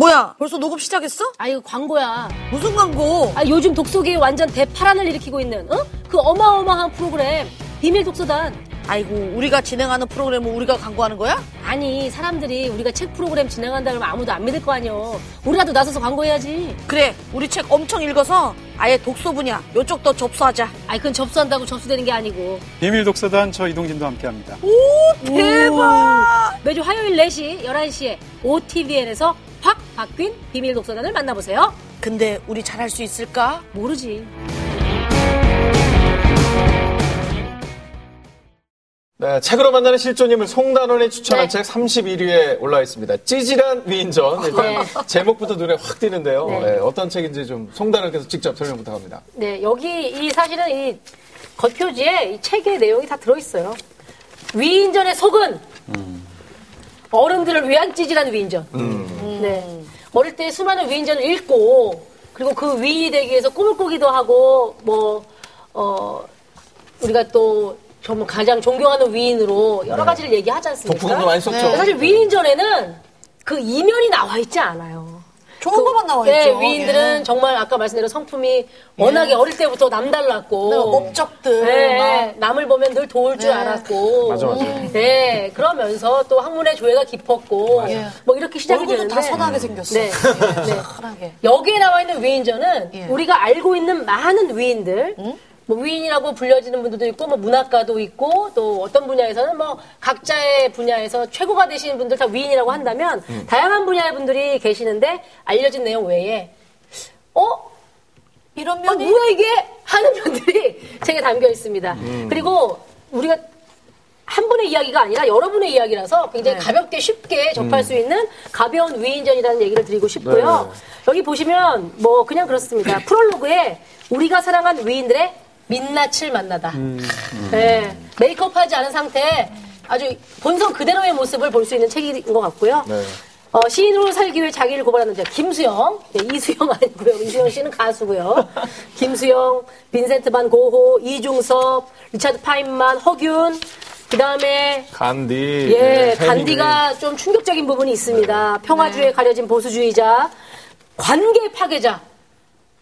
뭐야? 벌써 녹음 시작했어? 아 이거 광고야. 무슨 광고? 아 요즘 독서계에 완전 대파란을 일으키고 있는 어? 그 어마어마한 프로그램 비밀 독서단. 아이고, 우리가 진행하는 프로그램을 우리가 광고하는 거야? 아니 사람들이 우리가 책 프로그램 진행한다 그러면 아무도 안 믿을 거 아니여. 우리라도 나서서 광고해야지. 그래, 우리 책 엄청 읽어서 아예 독서 분야 요쪽 더 접수하자. 아이 그건 접수한다고 접수되는 게 아니고. 비밀 독서단 저 이동진도 함께합니다. 대박! 매주 화요일 4시, 11시에 OTVN에서 확 바뀐 비밀 독서단을 만나보세요. 근데 우리 잘할 수 있을까? 모르지. 네, 책으로 만나는 실존인물 송단원이 추천한 네. 책 31위에 올라 있습니다. 찌질한 위인전. 일단 네. 제목부터 눈에 확 띄는데요. 네. 네, 어떤 책인지 좀 송단원께서 직접 설명 부탁합니다. 네, 여기 이 사실은 이 겉표지에 이 책의 내용이 다 들어있어요. 위인전의 속은 어른들을 위한 찌질한 위인전. 네. 어릴 때 수많은 위인전을 읽고 그리고 그 위인이 되기 위해서 꿈을 꾸기도 하고 뭐 어, 우리가 또 정말 가장 존경하는 위인으로 여러 가지를 얘기하지 않습니까? 독후감도 많이 썼죠. 근데 사실 위인전에는 그 이면이 나와 있지 않아요. 좋은 것만 나와 네, 있죠. 위인들은 예. 정말 아까 말씀드린 성품이 워낙에 어릴 때부터 남달랐고 네, 업적들. 네, 막. 남을 보면 늘 도울 줄 네. 알았고 맞아, 맞아. 네, 그러면서 또 학문의 조예가 깊었고 예. 뭐 이렇게 시작이 얼굴도 되는데 다 선하게 생겼어. 네, 네. 선하게. 여기에 나와 있는 위인전은 예. 우리가 알고 있는 많은 위인들, 뭐 위인이라고 불려지는 분들도 있고, 뭐 문학가도 있고, 또 어떤 분야에서는 뭐 각자의 분야에서 최고가 되시는 분들 다 위인이라고 한다면 다양한 분야의 분들이 계시는데 알려진 내용 외에 어? 이런 어, 면이 뭐야 이게? 하는 면들이 책에 담겨 있습니다. 그리고 우리가 한 분의 이야기가 아니라 여러분의 이야기라서 굉장히 네. 가볍게 쉽게 접할 수 있는 가벼운 위인전이라는 얘기를 드리고 싶고요. 여기 보시면 뭐 그냥 그렇습니다. 프롤로그에 우리가 사랑한 위인들의 민낯을 만나다. 네. 메이크업하지 않은 상태에 아주 본성 그대로의 모습을 볼 수 있는 책인 것 같고요. 네. 어, 시인으로 살기 위해 자기를 고발하는 자 김수영, 네, 이수영 아니고요. 이수영 씨는 가수고요. 김수영, 빈센트 반 고호, 이중섭, 리차드 파인만, 허균, 그 다음에 간디. 예, 네, 간디가 좀 충격적인 부분이 있습니다. 평화주의에 가려진 보수주의자, 관계 파괴자.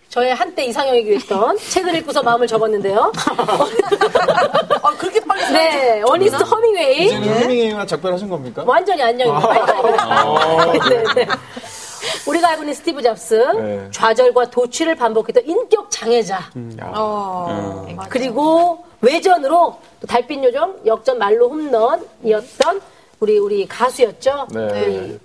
저의 한때 이상형이기도 했던 책을 읽고서 마음을 접었는데요. 아, 그렇게 빨리 네, 어니스트 허밍웨이. 이제는 해밍웨이와 작별하신 겁니까? 완전히 안녕입니다. 네, 네. 우리가 알고 있는 스티브 잡스, 네. 좌절과 도취를 반복했던 인격 장애자, 어, 그리고 외전으로 또 달빛 요정, 역전 말로 홈런이었던 우리 우리 가수였죠. 네.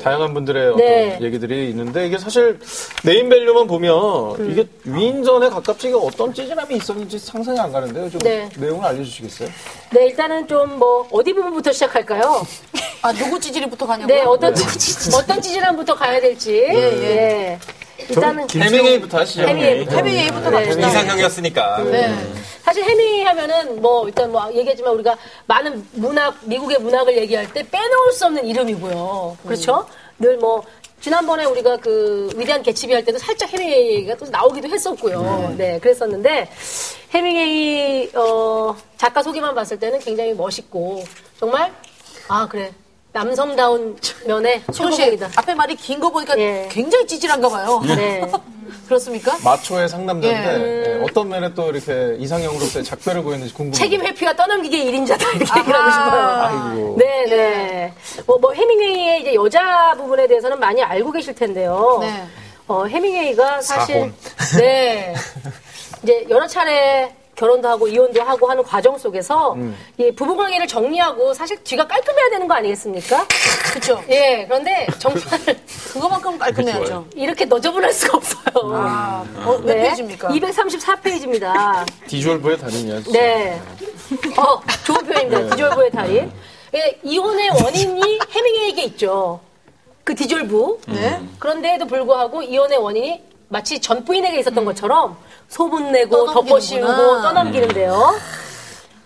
다양한 분들의 어떤 네. 얘기들이 있는데 이게 사실 네임밸류만 보면 이게 위인전에 가깝지 이게 어떤 찌질함이 있었는지 상상이 안 가는데요. 좀 네. 내용을 알려주시겠어요? 네, 일단은 좀 뭐 어디 부분부터 시작할까요? 아, 누구 찌질이부터 가냐고요? 네, 어떤 어떤 찌질함부터 가야 될지. 예. 일단은 해밍웨이부터 하시죠. 해밍웨이부터. 해밍웨이부터 네. 갑시다. 이상형이었으니까. 네. 사실 해미 하면은 뭐 일단 뭐 얘기했지만 우리가 많은 문학 미국의 문학을 얘기할 때 빼놓을 수 없는 이름이고요. 그렇죠? 늘뭐 지난번에 우리가 그 위대한 개츠비 할 때도 살짝 해밍웨이가 또 나오기도 했었고요. 네, 그랬었는데 해밍웨이 어, 작가 소개만 봤을 때는 굉장히 멋있고 정말 아 그래 남성다운 면의 최고봉이다. 앞에 말이 긴 거 보니까 예. 굉장히 찌질한가 봐요. 네. 그렇습니까? 마초의 상남자인데 예. 예, 어떤 면에 또 이렇게 이상형으로서의 작별을 보였는지 궁금해요. 책임 회피와 떠넘기기의 1인자다 이렇게 얘기를 하고 싶어요. 아이고. 네, 네. 뭐, 뭐, 해밍웨이의 이제 여자 부분에 대해서는 많이 알고 계실 텐데요. 네. 어, 해밍웨이가 사실, 사혼. 네. 이제 여러 차례 결혼도 하고 이혼도 하고 하는 과정 속에서 음. 이 부부 관계를 정리하고 사실 뒤가 깔끔해야 되는 거 아니겠습니까? 그렇죠. 예, 그런데 정말 그거만큼 깔끔해야죠. 이렇게 너저분할 수가 없어요. 아, 어, 몇 페이지입니까? 234페이지입니다. 디주얼부의 달인이야. 진짜. 네. 어, 좋은 표현입니다. 디졸브의 달인. 예, 이혼의 원인이 해밍웨이에게 있죠. 그 디졸브. 네. 그런데도 불구하고 이혼의 원인이 마치 전 부인에게 있었던 것처럼 소문 내고 떠넘기는구나. 덮어 씌우고 떠넘기는데요.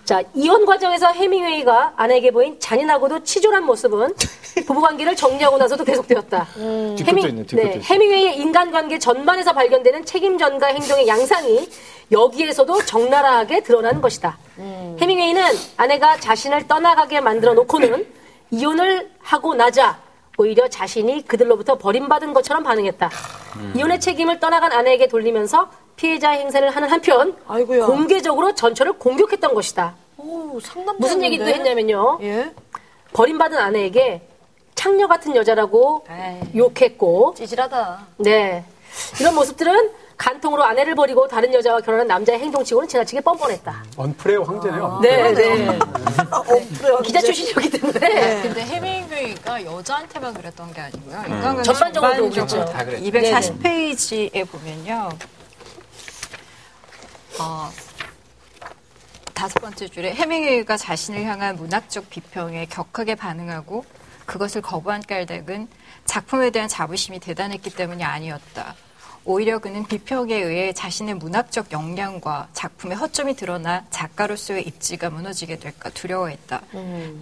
자, 이혼 과정에서 해밍웨이가 아내에게 보인 잔인하고도 치졸한 모습은 부부관계를 정리하고 나서도 계속되었다. 있네, 뒤끝도 네. 해밍웨이의 인간관계 전반에서 발견되는 책임 전가 행동의 양상이 여기에서도 적나라하게 드러난 것이다. 해밍웨이는 아내가 자신을 떠나가게 만들어 놓고는 이혼을 하고 나자 오히려 자신이 그들로부터 버림받은 것처럼 반응했다. 이혼의 책임을 떠나간 아내에게 돌리면서 피해자 행세를 하는 한편 아이고야. 공개적으로 전처를 공격했던 것이다. 오, 무슨 얘기도 했냐면요. 예. 버림받은 아내에게 창녀 같은 여자라고 에이. 욕했고 찌질하다. 네. 이런 모습들은 간통으로 아내를 버리고 다른 여자와 결혼한 남자의 행동치고는 지나치게 뻔뻔했다. 언프레의 황제네요. 네, 네. 어, 그래요. 기자 출신이었기 때문에. 근데 해밍웨이가 여자한테만 그랬던 게 아니고요. 인간관계 전반적으로 전반적으로 그랬죠. 다 그랬죠. 240페이지에 보면요. 어, 다섯 번째 줄에 해밍웨이가 자신을 향한 문학적 비평에 격하게 반응하고 그것을 거부한 깔닥은 작품에 대한 자부심이 대단했기 때문이 아니었다. 오히려 그는 비평에 의해 자신의 문학적 역량과 작품의 허점이 드러나 작가로서의 입지가 무너지게 될까 두려워했다.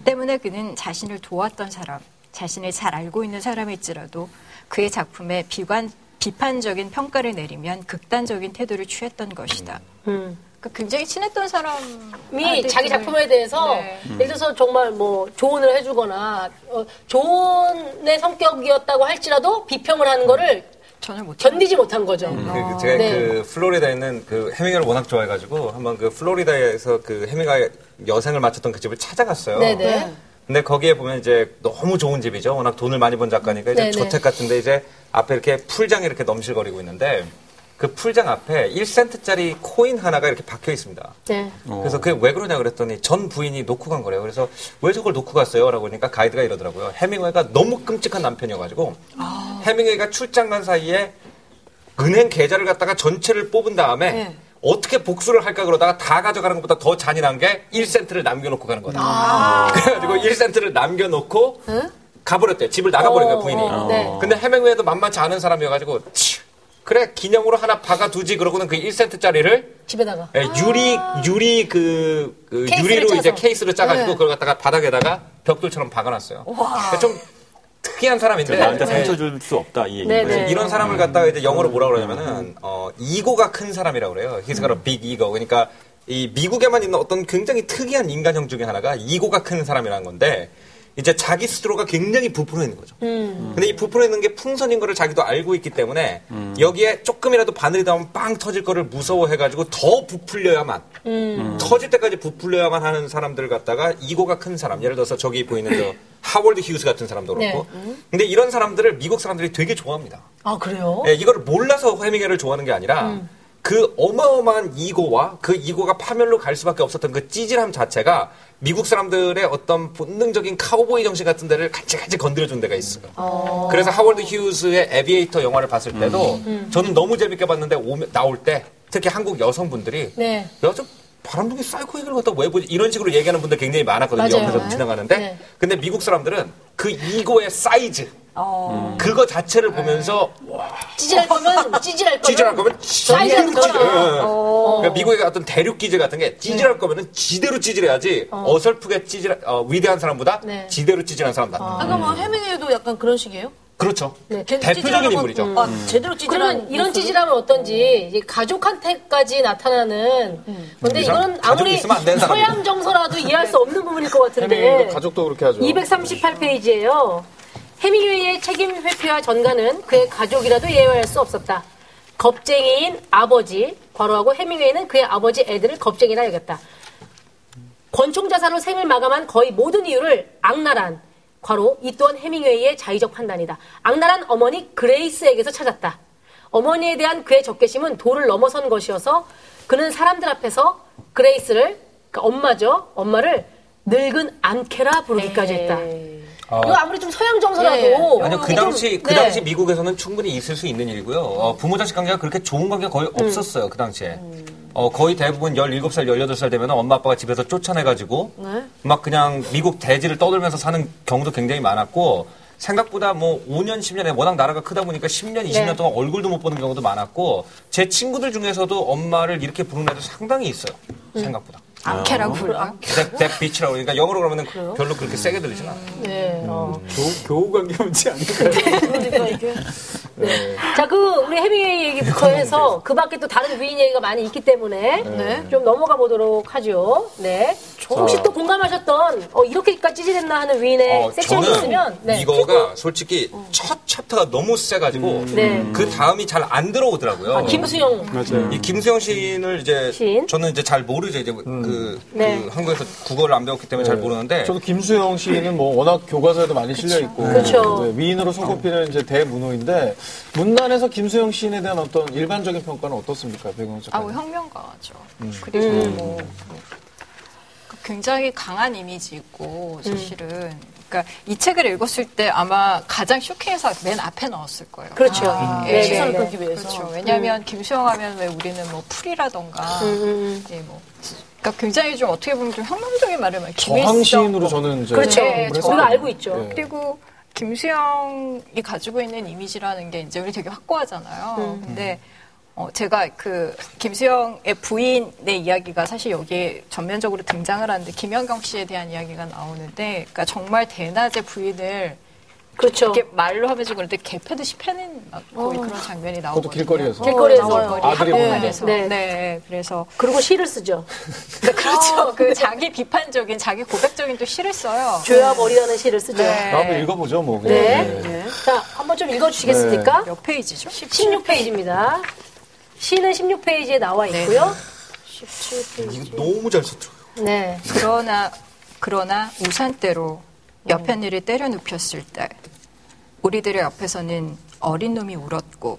때문에 그는 자신을 도왔던 사람, 자신을 잘 알고 있는 사람일지라도 그의 작품에 비관, 비판적인 평가를 내리면 극단적인 태도를 취했던 것이다. 음. 그러니까 굉장히 친했던 사람이 이 자기 작품에 대해서 네. 예를 들어서 정말 뭐 조언을 해주거나 어, 조언의 성격이었다고 할지라도 비평을 하는 거를 전혀 못 견디지 못한 거죠. 그, 제가 네. 그 플로리다에 있는 그 해밍웨이를 워낙 좋아해가지고 한번 그 플로리다에서 그 해밍웨이 여생을 마쳤던 그 집을 찾아갔어요. 네네. 근데 거기에 보면 이제 너무 좋은 집이죠. 워낙 돈을 많이 번 작가니까 이제 네네. 저택 같은데 이제 앞에 이렇게 풀장이 이렇게 넘실거리고 있는데 그 풀장 앞에 1센트짜리 코인 하나가 이렇게 박혀 있습니다. 네. 그래서 그게 왜 그러냐 그랬더니 전 부인이 놓고 간 거래요. 그래서 왜 저걸 놓고 갔어요? 라고 하니까 가이드가 이러더라고요. 해밍웨이가 너무 끔찍한 남편이어가지고 해밍웨이가 출장 간 사이에 은행 계좌를 갖다가 전체를 뽑은 다음에 네. 어떻게 복수를 할까 그러다가 다 가져가는 것보다 더 잔인한 게 1센트를 남겨놓고 가는 거다. 그래가지고 1센트를 남겨놓고 가버렸대요. 집을 나가버린 거예요, 어, 부인이. 어, 네. 근데 해밍웨이도 만만치 않은 사람이어가지고 치, 그래 기념으로 하나 박아두지 그러고는 그 1센트짜리를 집에다가. 예, 유리 유리 그, 그 아. 유리로 이제 짜서. 케이스를 짜가지고 네. 그걸 갖다가 바닥에다가 벽돌처럼 박아놨어요. 좀 특이한 사람인데 나한테 네. 상처 줄 수 없다 이 네, 얘기인 네. 거죠. 이런 사람을 갖다가 이제 영어로 뭐라 그러냐면은 어 이고가 큰 사람이라고 그래요. He's got a big ego. 그러니까 이 미국에만 있는 어떤 굉장히 특이한 인간형 중에 하나가 이고가 큰 사람이라는 건데 이제 자기 스스로가 굉장히 부풀어 있는 거죠. 근데 이 부풀어 있는 게 풍선인 거를 자기도 알고 있기 때문에 여기에 조금이라도 바늘이 닿으면 빵 터질 거를 무서워해가지고 더 부풀려야만 터질 때까지 부풀려야만 하는 사람들을 갖다가 이고가 큰 사람 예를 들어서 저기 보이는 저 하월드 휴스 같은 사람도 그렇고. 근데 이런 사람들을 미국 사람들이 되게 좋아합니다. 아, 그래요? 예, 이거를 몰라서 해밍웨이를 좋아하는 게 아니라 그 어마어마한 ego와 그 ego가 파멸로 갈 수밖에 없었던 그 찌질함 자체가 미국 사람들의 어떤 본능적인 카우보이 정신 같은 데를 같이 같이 건드려준 데가 있어요. 그래서 하월드 휴스의 에비에이터 영화를 봤을 때도 저는 너무 재밌게 봤는데 오면- 나올 때 특히 한국 여성분들이 네. 야, 저 바람둥이 사이코 얘기를 갖다 왜 보지? 이런 식으로 얘기하는 분들 굉장히 많았거든요. 맞아요. 옆에서 지나가는데. 네. 근데 미국 사람들은 그 이고의 사이즈, 그거 자체를 보면서 찌질할 거면, 찌질할 거면. 찌질할 거면 찌질. 들어가. 어. 그러니까 미국의 어떤 대륙 기질 같은 게 찌질할 거면은 지대로 찌질해야지 어. 설프게 찌질 어, 위대한 사람보다 네. 지대로 찌질한 사람 다. 아, 그럼 뭐 해밍웨이도 약간 그런 식이에요? 그렇죠. 네. 대표적인 인물이죠. 아, 제대로 찌질한 그러면 이런 모습? 찌질함은 어떤지 이제 가족한테까지 나타나는 건데 이 이거는 사람 가족이 아무리. 서양 정서라도 이해할 수 없는 부분일 것 같은데 해밍웨이도 가족도 그렇게 하죠. 238페이지예요. 해밍웨이의 책임 회피와 전가는 그의 가족이라도 예외할 수 없었다. 겁쟁이인 아버지, 괄호하고 해밍웨이는 그의 아버지 애들을 겁쟁이라 여겼다. 권총 자살로 생을 마감한 거의 모든 이유를 악랄한, 괄호, 이 또한 해밍웨이의 자의적 판단이다. 악랄한 어머니 그레이스에게서 찾았다. 어머니에 대한 그의 적개심은 도를 넘어선 것이어서 그는 사람들 앞에서 그레이스를, 그 엄마죠, 엄마를 늙은 안케라 부르기까지 했다. 이 거 아무리 좀 서양 정서라도 예. 아니요, 그 좀- 당시, 그 네. 당시 미국에서는 충분히 있을 수 있는 일이고요. 어, 부모 자식 관계가 그렇게 좋은 관계가 거의 음. 없었어요, 그 당시에. 어, 거의 대부분 17살, 18살 되면 엄마 아빠가 집에서 쫓아내가지고 막 그냥 미국 대지를 떠돌면서 사는 경우도 굉장히 많았고 생각보다 뭐 5년, 10년에 워낙 나라가 크다 보니까 10년, 20년 네. 동안 얼굴도 못 보는 경우도 많았고 제 친구들 중에서도 엄마를 이렇게 부르는 애들 상당히 있어요. 음. 생각보다. 악해라고 불러요. that bitch라고 그러니까 영어로 그러면 은 별로 그렇게 세게 들리진 않아요. 네, 어. 교, 교우 관계 문제 아닐까요? 그러니까 이게. 네. 자, 그 우리 해밍웨이 얘기부터 해서 그 밖에 또 다른 위인 얘기가 많이 있기 때문에 네. 좀 넘어가 보도록 하죠. 네. 혹시 또 공감하셨던 어, 이렇게까지 찌질했나 하는 위인의 어, 섹션이 있으면 네. 이거가 솔직히 첫 챕터가 너무 세가지고 네. 그 다음이 잘 안 들어오더라고요. 아, 김수영 맞아요. 이 김수영 시인을 이제 시인? 저는 이제 잘 모르죠. 이제 그, 네. 그 한국에서 국어를 안 배웠기 때문에 잘 모르는데 저도 김수영 시인은 뭐 워낙 교과서에도 많이 실려 있고. 네, 위인으로 손꼽히는 이제 대문호인데 문단에서 김수영 시인에 대한 어떤 일반적인 평가는 어떻습니까, 배경 아, 뭐? 혁명가죠. 그리고 뭐, 뭐 굉장히 강한 이미지고 사실은. 그러니까 이 책을 읽었을 때 아마 가장 쇼킹해서 맨 앞에 넣었을 거예요. 그렇죠. 아, 네, 시선을 네, 끌기 네. 위해서. 그렇죠. 왜냐하면 김수영 하면 왜 우리는 뭐 풀이라던가, 음, 예, 뭐. 그러니까 굉장히 좀 어떻게 보면 좀 혁명적인 말을 많이 저항 시인으로 저는 이제 그렇죠. 네, 저- 우리가. 알고 있죠. 네. 그리고 김수영이 가지고 있는 이미지라는 게 이제 우리 되게 확고하잖아요. 음. 근데 어, 제가 그 김수영의 부인의 이야기가 사실 여기에 전면적으로 등장을 하는데 김연경 씨에 대한 이야기가 나오는데, 그러니까 정말 대낮에 부인을 그렇죠. 이렇게 말로 하면서 그런데 개패듯이 패는 막 거의 그런 장면이 나오거든요. 길거리에서. 길거리에서. 길거리 아들이 한복판에서. 네. 네. 그래서 그리고 시를 쓰죠. 그렇죠. 그 자기 비판적인, 자기 고백적인 또 시를 써요. 죄와 벌이라는 시를 쓰죠. 네. 한번 읽어보죠, 뭐. 그냥. 네. 네. 자, 한번 좀 읽어주시겠습니까? 몇 페이지죠? 16페이지입니다. 시는 16페이지에 나와 네. 있고요. 이거 너무 잘 썼죠. 네. 그러나 그러나 우산대로 여편일을 때려 눕혔을 때 우리들의 옆에서는 어린 놈이 울었고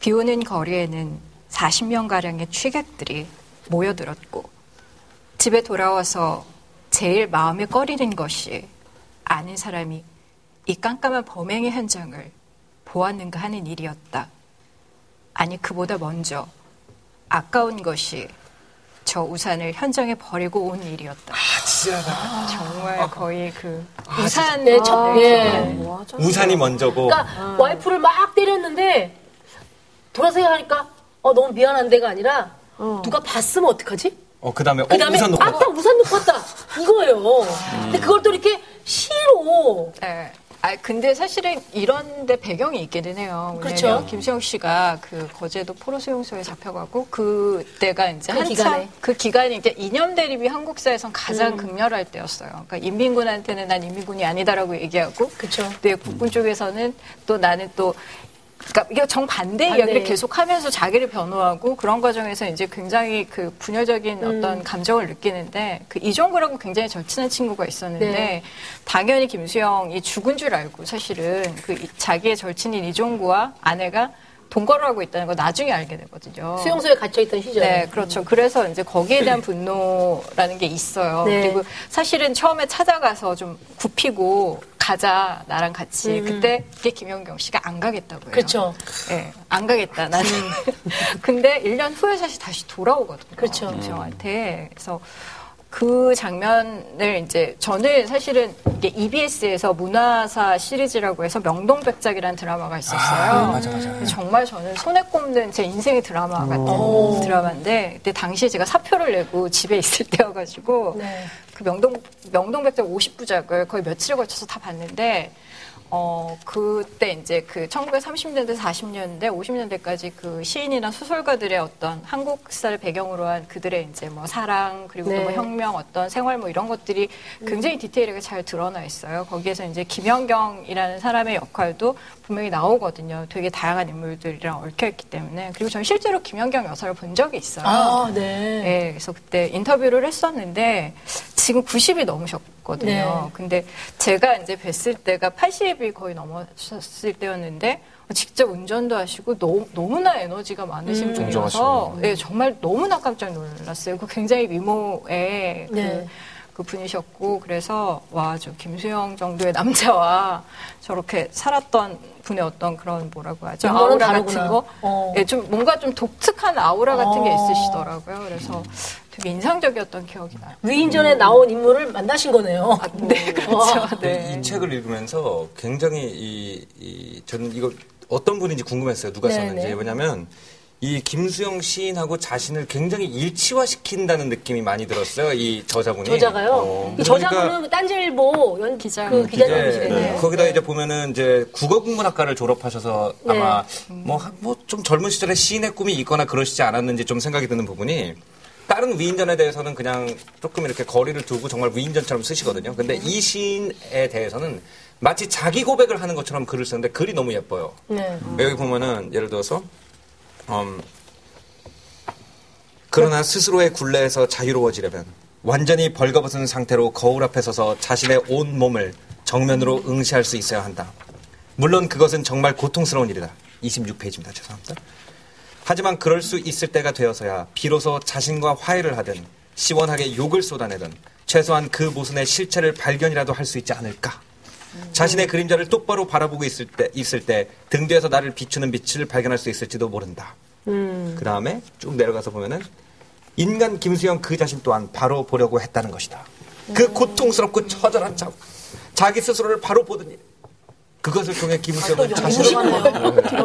비 오는 거리에는 40명 가량의 취객들이 모여들었고 집에 돌아와서 제일 마음에 꺼리는 것이 아는 사람이 이 깜깜한 범행의 현장을 보았는가 하는 일이었다. 아니 그보다 먼저 아까운 것이 저 우산을 현장에 버리고 온 일이었다. 찌질하다. 정말 거의 그 우산 네, 첫, 예. 뭐? 우산이 먼저고 그러니까 와이프를 막 때렸는데 돌아서 하니까 어 너무 미안한데가 아니라 누가 봤으면 어떡하지? 어 그 다음에 어 그다음에 우산 놓고 아빠 우산 놓고 왔다 이거예요. 근데 그걸 또 이렇게 시로 네. 아 근데 사실은 이런데 배경이 있기는 해요. 왜냐면 그렇죠. 김수영 씨가 그 거제도 포로수용소에 잡혀가고 그때가 이제 그 한참 기간에. 그 기간이 이제 이념 대립이 한국사에선 가장 극렬할 때였어요. 그러니까 인민군한테는 난 인민군이 아니다라고 얘기하고. 네, 국군 쪽에서는 또 나는 또 그러니까 이게 정반대 반대. 이야기를 계속하면서 자기를 변호하고 그런 과정에서 이제 굉장히 그 분열적인 음. 어떤 감정을 느끼는데 그 이종구라고 굉장히 절친한 친구가 있었는데 네. 당연히 김수영이 죽은 줄 알고 사실은 그 이- 자기의 절친인 이종구와 아내가 동거를 하고 있다는 걸 나중에 알게 되거든요. 수용소에 갇혀 있던 시절에. 네, 그렇죠. 그래서 이제 거기에 대한 분노라는 게 있어요. 네. 그리고 사실은 처음에 찾아가서 좀 굽히고 가자 나랑 같이 그때 이게 김연경 씨가 안 가겠다고요. 음. 그렇죠. 예, 안 가겠다 나는. 근데 1년 후에 사실 다시 돌아오거든요. 그렇죠. 김수영한테. 그래서 그 장면을 이제 저는 사실은 이게 EBS에서 문화사 시리즈라고 해서 명동백작이라는 드라마가 있었어요. 맞아, 맞아. 근데 정말 저는 손에 꼽는 제 인생의 드라마 같은 드라마인데 그때 당시에 제가 사표를 내고 집에 있을 때여가지고 네. 그 명동 명동백작 50부작을 거의 며칠에 걸쳐서 다 봤는데 어 그때 이제 그 1930년대 40년대 50년대까지 그 시인이나 소설가들의 어떤 한국 사를 배경으로 한 그들의 이제 뭐 사랑 그리고 네. 또뭐 혁명 어떤 생활 뭐 이런 것들이 굉장히 디테일하게 잘 드러나 있어요. 거기에서 이제 김연경이라는 사람의 역할도 분명히 나오거든요. 되게 다양한 인물들이랑 얽혀 있기 때문에 그리고 저는 실제로 김연경 여사를 본 적이 있어요. 아, 네. 네, 그래서 그때 인터뷰를 했었는데 지금 90이 넘으셨거든요. 네. 근데 제가 이제 뵀을 때가 80이 거의 넘었을 때였는데 직접 운전도 하시고 너무, 너무나 에너지가 많으신 분이어서 네, 정말 너무나 깜짝 놀랐어요. 그 굉장히 미모의 그, 네. 그 분이셨고 그래서 와 저 김수영 정도의 남자와 저렇게 살았던 분의 어떤 그런 뭐라고 하죠 아우라 다르구나. 같은 거 어. 예, 좀 뭔가 좀 독특한 아우라 같은 게 어. 있으시더라고요. 그래서 되게 인상적이었던 기억이 나요. 위인전에 나온 인물을 만나신 거네요. 네, 그렇죠. 근데 네. 이 책을 읽으면서 굉장히 이, 이 저는 이거 어떤 분인지 궁금했어요. 누가 네, 썼는지. 네. 왜냐면 이 김수영 시인하고 자신을 굉장히 일치화시킨다는 느낌이 많이 들었어요. 이 저자분이. 저자가요. 어, 이 그러니까 저자분은 딴지일보 연 기자. 그 네, 기자님이시래요. 거기다 이제 보면은 이제 국어국문학과를 졸업하셔서 아마 뭐뭐좀 젊은 시절에 시인의 꿈이 있거나 그러시지 않았는지 좀 생각이 드는 부분이 다른 위인전에 대해서는 그냥 조금 이렇게 거리를 두고 정말 위인전처럼 쓰시거든요. 근데 이 시인에 대해서는 마치 자기 고백을 하는 것처럼 글을 쓰는데 글이 너무 예뻐요. 네. 여기 보면은 예를 들어서 음, 그러나 스스로의 굴레에서 자유로워지려면 완전히 벌거벗은 상태로 거울 앞에 서서 자신의 온 몸을 정면으로 응시할 수 있어야 한다. 물론 그것은 정말 고통스러운 일이다. 26페이지입니다. 죄송합니다. 하지만 그럴 수 있을 때가 되어서야 비로소 자신과 화해를 하든 시원하게 욕을 쏟아내든 최소한 그 모순의 실체를 발견이라도 할 수 있지 않을까. 자신의 그림자를 똑바로 바라보고 있을 때, 있을 때등 뒤에서 나를 비추는 빛을 발견할 수 있을지도 모른다. 그 다음에 쭉 내려가서 보면은 인간 김수영 그 자신 또한 바로 보려고 했다는 것이다. 그 고통스럽고 처절한 참 자기 스스로를 바로 보더니 그것을 통해 김수영은 자신을 온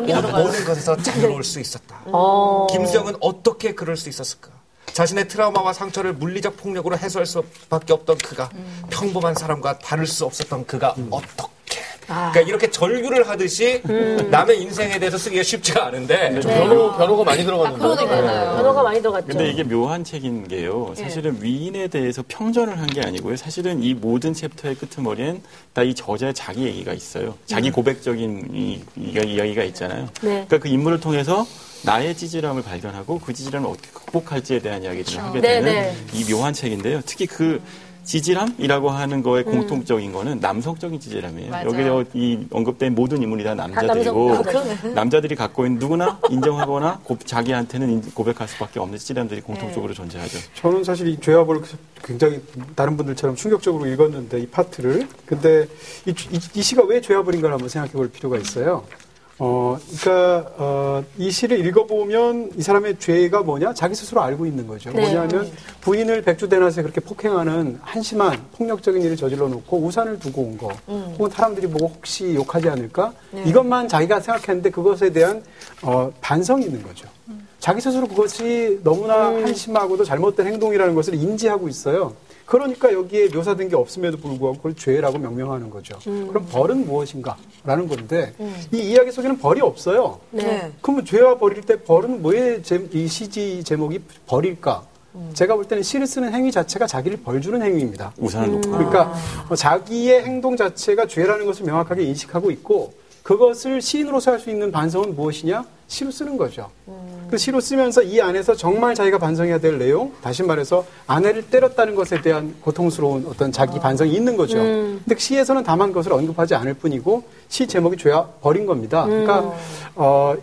모든 것에서 자유로울 수 있었다. 어. 김수영은 어떻게 그럴 수 있었을까? 자신의 트라우마와 상처를 물리적 폭력으로 해소할 수밖에 없던 그가 평범한 사람과 다를 수 없었던 그가 어떻게 그러니까 이렇게 절규를 하듯이 남의 인생에 대해서 쓰기가 쉽지가 않은데 변호, 변호가 많이 들어갔는데. 단어가 많이 들어갔죠. 근데 이게 묘한 책인 게요. 사실은 위인에 대해서 평전을 한 게 아니고요. 사실은 이 모든 챕터의 끄트머리엔 다 이 저자의 자기 얘기가 있어요. 자기 고백적인 이, 이 이야기가 있잖아요. 네. 그러니까 그 인물을 통해서 나의 찌질함을 발견하고 그 찌질함을 어떻게 극복할지에 대한 이야기들을 하게 네, 되는 네. 이 묘한 책인데요. 특히 그 찌질함이라고 하는 거의 공통적인 거는 남성적인 찌질함이에요. 맞아요. 여기 어, 이 언급된 모든 인물이 다 남자들이고 남성- 남자들이 갖고 있는 누구나 인정하거나 고- 자기한테는 인- 고백할 수밖에 없는 찌질함들이 공통적으로 존재하죠. 저는 사실 이 죄와벌을 굉장히 다른 분들처럼 충격적으로 읽었는데 이 파트를 근데 이, 이- 이 시가 왜 죄와벌인가를 한번 생각해 볼 필요가 있어요. 어, 그러니까 어, 이 시를 읽어보면 이 사람의 죄가 뭐냐 자기 스스로 알고 있는 거죠. 네. 뭐냐면 부인을 백주대낮에 그렇게 폭행하는 한심한 폭력적인 일을 저질러 놓고 우산을 두고 온 거, 혹은 사람들이 보고 혹시 욕하지 않을까 이것만 자기가 생각했는데 그것에 대한 어, 반성이 있는 거죠. 자기 스스로 그것이 너무나 한심하고도 잘못된 행동이라는 것을 인지하고 있어요. 그러니까 여기에 묘사된 게 없음에도 불구하고 그걸 죄라고 명명하는 거죠. 그럼 벌은 무엇인가? 라는 건데 이 이야기 속에는 벌이 없어요. 네. 그러면 죄와 벌일 때 벌은 왜이 시지 제목이 벌일까? 제가 볼 때는 시를 쓰는 행위 자체가 자기를 벌주는 행위입니다. 우산을 놓고. 그러니까 어, 자기의 행동 자체가 죄라는 것을 명확하게 인식하고 있고 그것을 시인으로서 할 수 있는 반성은 무엇이냐? 시로 쓰는 거죠. 그 시로 쓰면서 이 안에서 정말 자기가 반성해야 될 내용, 다시 말해서 아내를 때렸다는 것에 대한 고통스러운 어떤 자기 반성이 있는 거죠. 근데 시에서는 다만 그것을 언급하지 않을 뿐이고 시 제목이 죄와 버린 겁니다. 그러니까 어,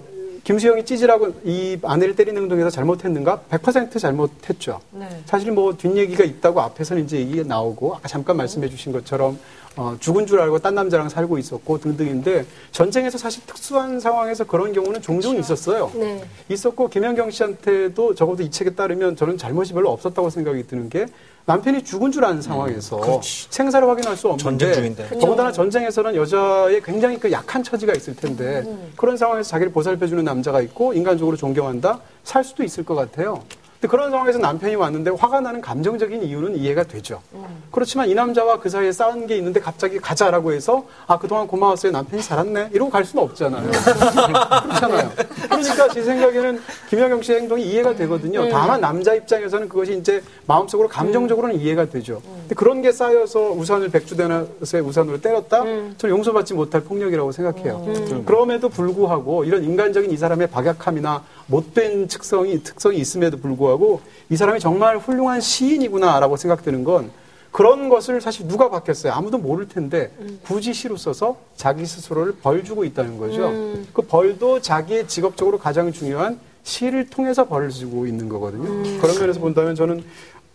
김수영이 찌질하고 이 아내를 때리는 행동에서 잘못했는가? 100% 잘못했죠. 사실 뭐 뒷얘기가 있다고 앞에서는 이제 얘기가 나오고 아까 잠깐 말씀해 주신 것처럼 어, 죽은 줄 알고 딴 남자랑 살고 있었고 등등인데 전쟁에서 사실 특수한 상황에서 그런 경우는 종종 있었어요. 네. 있었고 김현경 씨한테도 적어도 이 책에 따르면 저는 잘못이 별로 없었다고 생각이 드는 게 남편이 죽은 줄 아는 상황에서 생사를 확인할 수 없는데 전쟁 중인데. 더군다나 전쟁에서는 여자의 굉장히 그 약한 처지가 있을 텐데 그런 상황에서 자기를 보살펴주는 남자가 있고 인간적으로 존경한다 살 수도 있을 것 같아요. 근데 그런 상황에서 남편이 왔는데 화가 나는 감정적인 이유는 이해가 되죠. 그렇지만 이 남자와 그 사이에 싸운 게 있는데 갑자기 가자라고 해서 아 그동안 고마웠어요 남편이 살았네 이러고 갈 수는 없잖아요. 그렇잖아요. 그러니까 제 생각에는 김영경 씨의 행동이 이해가 되거든요. 다만 남자 입장에서는 그것이 이제 마음속으로 감정적으로는 이해가 되죠. 근데 그런 게 쌓여서 우산을 백주대낮에 우산으로 때렸다? 저는 용서받지 못할 폭력이라고 생각해요. 그럼에도 불구하고 이런 인간적인 이 사람의 박약함이나 못된 특성이 특성이 있음에도 불구하고 이 사람이 정말 훌륭한 시인이구나라고 생각되는 건 그런 것을 사실 누가 바뀌었어요? 아무도 모를 텐데 굳이 시로 써서 자기 스스로를 벌 주고 있다는 거죠. 그 벌도 자기의 직업적으로 가장 중요한 시를 통해서 벌을 주고 있는 거거든요. 그런 면에서 본다면 저는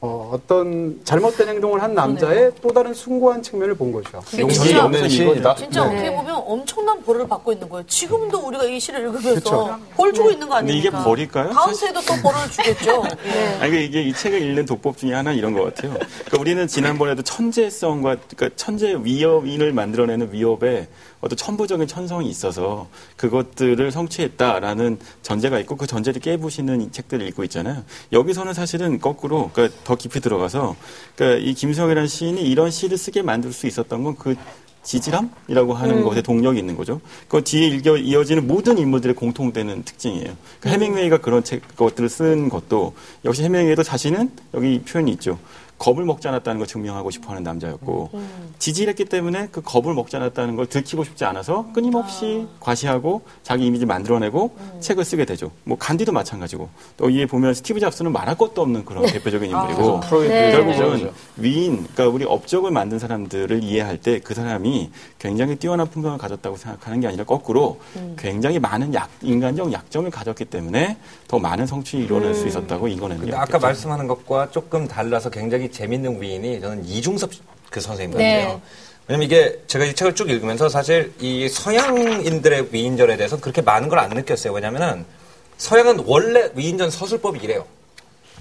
어, 어떤 잘못된 행동을 한 남자의 또 다른 숭고한 측면을 본 거죠. 이게 진짜, 없는 시인이다. 진짜 네. 어떻게 보면 엄청난 벌을 받고 있는 거예요. 지금도 우리가 이 시를 읽으면서 그쵸. 벌 주고 있는 거 근데 아닙니까? 이게 벌일까요? 다음 주에도 또 벌을 주겠죠. 예. 아니, 그러니까 이게 이 책을 읽는 독법 중에 하나 이런 것 같아요. 그러니까 우리는 지난번에도 천재성과, 그러니까 천재 위협인을 만들어내는 위협에 어떤 천부적인 천성이 있어서 그것들을 성취했다라는 전제가 있고 그 전제를 깨부시는 이 책들을 읽고 있잖아요. 여기서는 사실은 거꾸로 그러니까 더 깊이 들어가서 그러니까 이 김수영이라는 시인이 이런 시를 쓰게 만들 수 있었던 건그 지질함이라고 하는 것에 동력이 있는 거죠. 그 뒤에 일겨, 이어지는 모든 인물들의 공통되는 특징이에요. 그 해밍웨이가 그런 책 것들을 쓴 것도 역시 해밍웨이도 자신은 여기 표현이 있죠. 겁을 먹지 않았다는 걸 증명하고 싶어 하는 남자였고 지지했기 때문에 그 겁을 먹지 않았다는 걸 들키고 싶지 않아서 끊임없이 과시하고 자기 이미지 만들어내고 책을 쓰게 되죠. 뭐 간디도 마찬가지고. 또 이에 보면 스티브 잡스는 말할 것도 없는 그런 대표적인 인물이고 프로이드 네. 결국은 위인, 그러니까 우리 업적을 만든 사람들을 이해할 때 그 사람이 굉장히 뛰어난 품성을 가졌다고 생각하는 게 아니라 거꾸로 굉장히 많은 약, 인간적 약점을 가졌기 때문에 더 많은 성취를 이뤄낼 수 있었다고 이거는 근데 아까 말씀하는 것과 조금 달라서 굉장히 재밌는 위인이 저는 이중섭 그 선생님 같아요. 네. 왜냐면 이게 제가 이 책을 쭉 읽으면서 사실 이 서양인들의 위인전에 대해서 그렇게 많은 걸 안 느꼈어요. 왜냐면은 서양은 원래 위인전 서술법이 이래요.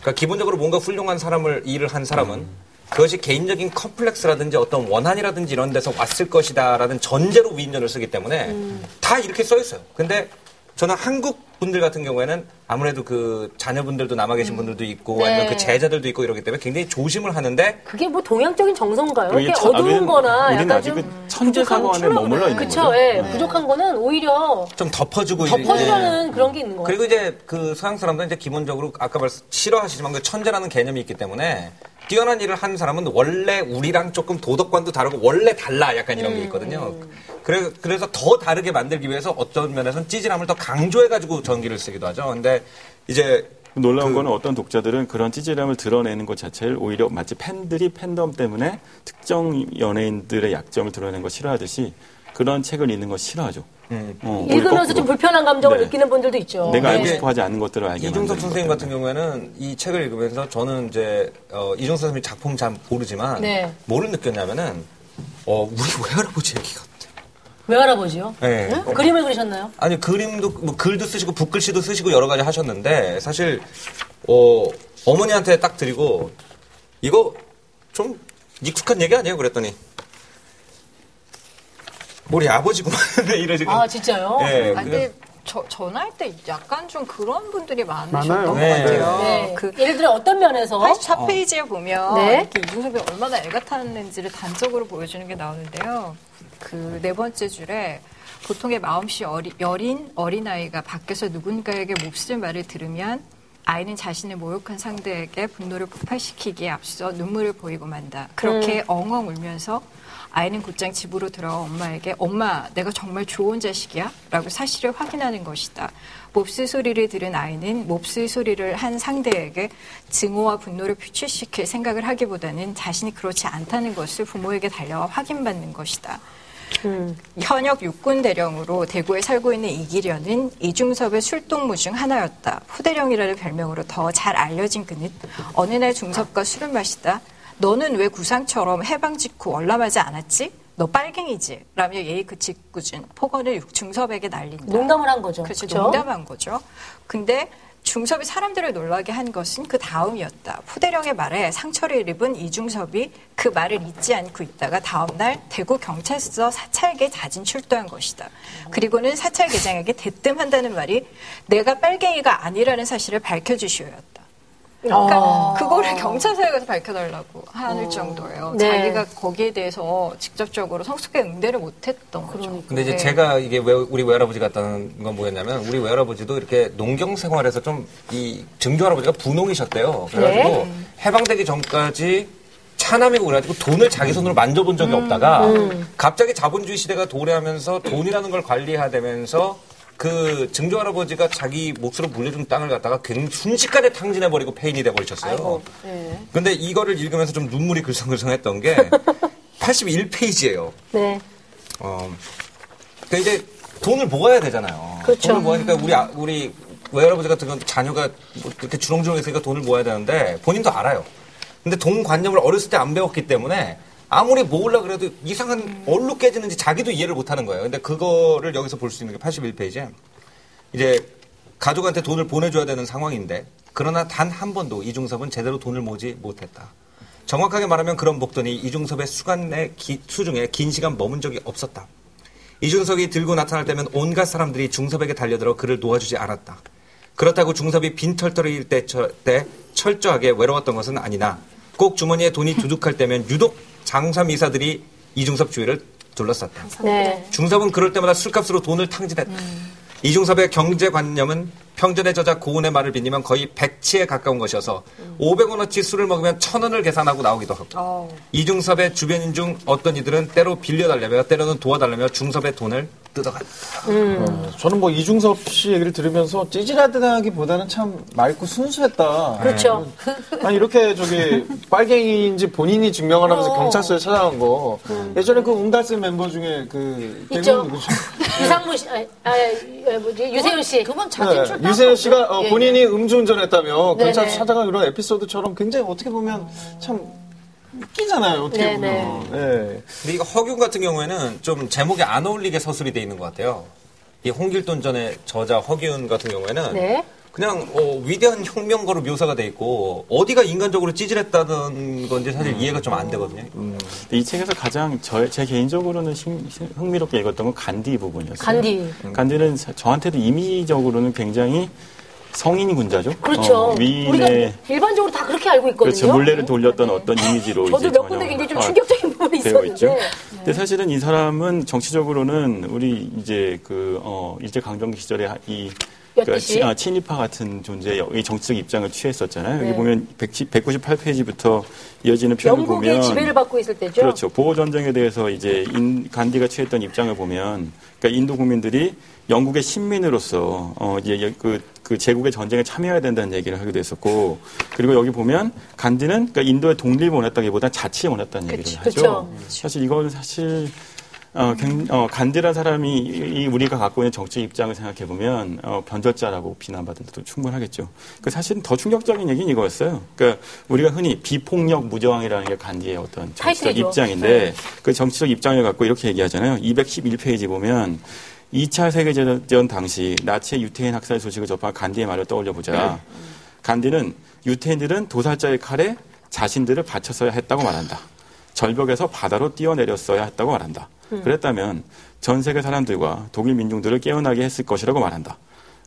그러니까 기본적으로 뭔가 훌륭한 사람을 일을 한 사람은 그것이 개인적인 컴플렉스라든지 어떤 원한이라든지 이런 데서 왔을 것이다라는 전제로 위인전을 쓰기 때문에 다 이렇게 써 있어요. 근데 저는 한국 분들 같은 경우에는 아무래도 그 자녀분들도 남아 계신 분들도 있고 네. 아니면 그 제자들도 있고 이러기 때문에 굉장히 조심을 하는데 그게 뭐 동양적인 정서인가요? 그게 이게 참- 어두운 우리는- 거나 우리는 약간 아직 좀그 천재 사고 안에 머물러 있는 그쵸, 거죠. 예. 네. 부족한 거는 오히려 좀 덮어주고 덮어주려는 그런 게 있는 거 같아요. 그리고 이제 그 서양 사람들은 이제 기본적으로 아까 말씀 싫어하시지만 그 천재라는 개념이 있기 때문에 뛰어난 일을 하는 사람은 원래 우리랑 조금 도덕관도 다르고 원래 달라 약간 이런 게 있거든요. 그래, 그래서 더 다르게 만들기 위해서 어떤 면에서는 찌질함을 더 강조해가지고 전기를 쓰기도 하죠. 근데 이제 놀라운 그- 거는 어떤 독자들은 그런 찌질함을 드러내는 것 자체를 오히려 마치 팬들이 팬덤 때문에 특정 연예인들의 약점을 드러내는 거 싫어하듯이 그런 책을 읽는 거 싫어하죠. 음. 어, 읽으면서. 좀 불편한 감정을 네. 느끼는 분들도 있죠. 내가 알고 네. 싶어 하지 않는 것들을 알게 이중섭 선생님 것 같은 경우에는 이 책을 읽으면서 저는 이제 어, 이중섭 선생님 작품 잘 모르지만 네. 뭐를 느꼈냐면은 어, 우리 외할아버지 얘기 같아. 외할아버지요? 네. 네? 그림을 그리셨나요? 아니 그림도 뭐 글도 쓰시고 붓글씨도 쓰시고 여러 가지 하셨는데 사실 어, 어머니한테 딱 드리고 이거 좀 익숙한 얘기 아니에요? 그랬더니 우리 아버지구만 이러시고 아, 진짜요? 예, 아, 그- 근데 저, 전화할 때 약간 좀 그런 분들이. 많으셨던 것 네. 같아요. 네. 그 예를 들어 어떤 면에서 84페이지에 보면 네. 이렇게 이중섭이 얼마나 애 같았는지를 단적으로 보여주는 게 나오는데요. 그 네 번째 줄에 보통의 마음씨 어리, 여린 어린아이가 밖에서 누군가에게 몹쓸 말을 들으면 아이는 자신의 모욕한 상대에게 분노를 폭발시키기에 앞서 눈물을 보이고 만다. 그렇게 엉엉 울면서 아이는 곧장 집으로 들어와 엄마에게 엄마 내가 정말 좋은 자식이야? 라고 사실을 확인하는 것이다. 몹쓸 소리를 들은 아이는 몹쓸 소리를 한 상대에게 증오와 분노를 표출시킬 생각을 하기보다는 자신이 그렇지 않다는 것을 부모에게 달려와 확인받는 것이다. 현역 육군 대령으로 대구에 살고 있는 이기련은 이중섭의 술동무 중 하나였다. 후대령이라는 별명으로 더 잘 알려진 그는 어느 날 중섭과 술을 마시다 너는 왜 구상처럼 해방 직후 월남하지 않았지? 너 빨갱이지? 라며 예의 그 짓궂은 폭언을 중섭에게 날린다. 농담을 한 거죠. 그렇죠. 농담한 거죠. 근데 중섭이 사람들을 놀라게 한 것은 그 다음이었다. 후대령의 말에 상처를 입은 이중섭이 그 말을 잊지 않고 있다가 다음날 대구 경찰서 사찰계 자진 출두한 것이다. 그리고는 사찰계장에게 대뜸한다는 말이 내가 빨갱이가 아니라는 사실을 밝혀주시오였다. 그러니까 아. 그거를 경찰서에 가서 밝혀달라고 하는 정도예요. 네. 자기가 거기에 대해서 직접적으로 성숙하게 응대를 못했던 거죠. 근데 이제 네. 제가 이게 왜 우리 외할아버지 같다는 건 뭐였냐면 우리 외할아버지도 이렇게 농경 생활에서 좀 이 증조 할아버지가 분홍이셨대요. 그래가지고 네. 해방되기 전까지 차남이고 그래가지고 돈을 자기 손으로 만져본 적이 없다가 갑자기 자본주의 시대가 도래하면서 돈이라는 걸 관리해야 되면서 그 증조 할아버지가 자기 몫으로 물려준 땅을 갖다가 굉장히 순식간에 탕진해버리고 폐인이 돼버리셨어요. 아이고, 네. 근데 이거를 읽으면서 좀 눈물이 글썽글썽했던 게 81페이지예요. 네. 어, 그러니까 이제 돈을 모아야 되잖아요. 그렇죠. 돈을 모으니까 우리 아- 우리 외할아버지 같은 경우 자녀가 뭐 이렇게 주렁주렁했으니까 돈을 모아야 되는데 본인도 알아요. 근데 돈 관념을 어렸을 때 안 배웠기 때문에 아무리 모으려 그래도 이상한 얼룩 깨지는지 자기도 이해를 못 하는 거예요. 근데 그거를 여기서 볼 수 있는 게 81페이지에 이제 가족한테 돈을 보내줘야 되는 상황인데 그러나 단 한 번도 이중섭은 제대로 돈을 모지 못했다. 정확하게 말하면 그런 복돈이 이중섭의 수간의 기- 수중에 긴 시간 머문 적이 없었다. 이준석이 들고 나타날 때면 온갖 사람들이 중섭에게 달려들어 그를 놓아주지 않았다. 그렇다고 중섭이 빈털터리일 때, 처- 때 철저하게 외로웠던 것은 아니나 꼭 주머니에 돈이 두둑할 때면 유독 장사미사들이 이중섭 주위를 둘러쌌다. 네. 중섭은 그럴 때마다 술값으로 돈을 탕진했다. 이중섭의 경제관념은 평전의 저자 고운의 말을 빌리면 거의 백치에 가까운 것이어서 500원어치 술을 먹으면 1000원을 계산하고 나오기도 하고 이중섭의 주변인 중 어떤 이들은 때로 빌려달라며 때로는 도와달라며 중섭의 돈을 뜯어갔다. 어, 저는 뭐 이중섭 씨 얘기를 들으면서 찌질하다기보다는 참 맑고 순수했다. 그렇죠. 아니 이렇게 저기 빨갱이인지 본인이 증명을 하면서 어. 경찰서에 찾아간 거 예전에 그 웅달스 멤버 중에 그 있죠. 유상무 씨, 아, 아, 아, 뭐지? 유세윤 씨. 그건 자진 네, 출당. 유세윤 씨가 어, 예, 예. 본인이 음주운전했다며 네네. 경찰서 찾아간 이런 에피소드처럼 굉장히 어떻게 보면 참 웃기잖아요. 어떻게 네네. 보면. 네. 근데 이거 허균 같은 경우에는 좀 제목에 안 어울리게 서술이 돼 있는 것 같아요. 이 홍길동 전의 저자 허균 같은 경우에는 네. 그냥 어, 위대한 혁명가로 묘사가 돼 있고 어디가 인간적으로 찌질했다는 건지 사실 이해가 좀 안 되거든요. 근데 이 책에서 가장 저, 제 개인적으로는 신- 신- 흥미롭게 읽었던 건 간디 부분이었어요. 간디. 간디는 사- 저한테도 임의적으로는 굉장히 성인 군자죠. 그렇죠. 어, 위인의 일반적으로 다 그렇게 알고 있거든요. 그렇죠. 물레를 돌렸던 어떤 이미지로 저도 이제 몇 군데 굉장히 좀 화- 충격적인 부분이 있었는데. 있죠. 근데 사실은 이 사람은 정치적으로는 우리 이제 그, 어, 일제 강점기 시절에 하- 이 그러니까 아, 친일파 같은 존재의 이 정치적 입장을 취했었잖아요. 네. 여기 보면 198페이지부터 이어지는 표현을 영국의 보면 지배를 받고 있을 때죠. 그렇죠. 보호 전쟁에 대해서 이제 인, 간디가 취했던 입장을 보면, 그러니까 인도 국민들이 영국의 신민으로서 어 이제 여- 그, 그 제국의 전쟁에 참여해야 된다는 얘기를 하기도 했었고, 그리고 여기 보면 간디는 그러니까 인도의 독립을 원했다기보다 자치에 원했다는 얘기를 하죠. 그쵸. 사실 이건 사실 어, 굉- 어, 간디란 사람이 이- 이 우리가 갖고 있는 정치 입장을 생각해 보면 어, 변절자라고 비난받을 때도 충분하겠죠. 그 사실은 더 충격적인 얘기는 이거였어요. 그러니까 우리가 흔히 비폭력 무저항이라는 게 간디의 어떤 정치적. 입장인데 네. 그 정치적 입장을 갖고 이렇게 얘기하잖아요. 211페이지 보면 2차 세계대전 당시 나치의 유태인 학살 소식을 접한 간디의 말을 떠올려 보자. 간디는 유태인들은 도살자의 칼에 자신들을 바쳤어야 했다고 말한다. 절벽에서 바다로 뛰어내렸어야 했다고 말한다. 그랬다면 전 세계 사람들과 독일 민중들을 깨어나게 했을 것이라고 말한다.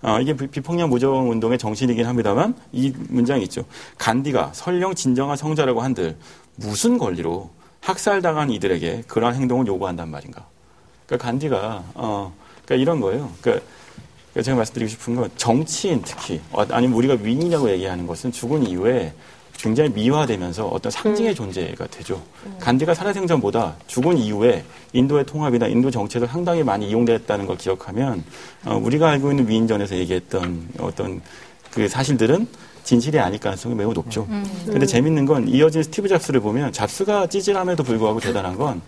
아, 이게 비- 비폭력 무저항 운동의 정신이긴 합니다만 이 문장이 있죠. 간디가 설령 진정한 성자라고 한들 무슨 권리로 학살당한 이들에게 그러한 행동을 요구한단 말인가? 그러니까 간디가 어, 그러니까 이런 거예요. 그러니까 그러니까 제가 말씀드리고 싶은 건 정치인 특히 어, 아니면 우리가 위인이라고 얘기하는 것은 죽은 이후에 굉장히 미화되면서 어떤 상징의 존재가 되죠. 간디가 살아생전보다 죽은 이후에 인도의 통합이나 인도 정책을 상당히 많이 이용됐다는 걸 기억하면 어, 우리가 알고 있는 위인전에서 얘기했던 어떤 그 사실들은 진실이 아닐 가능성이 매우 높죠. 근데 재밌는 건 이어진 스티브 잡스를 보면 잡스가 찌질함에도 불구하고 대단한 건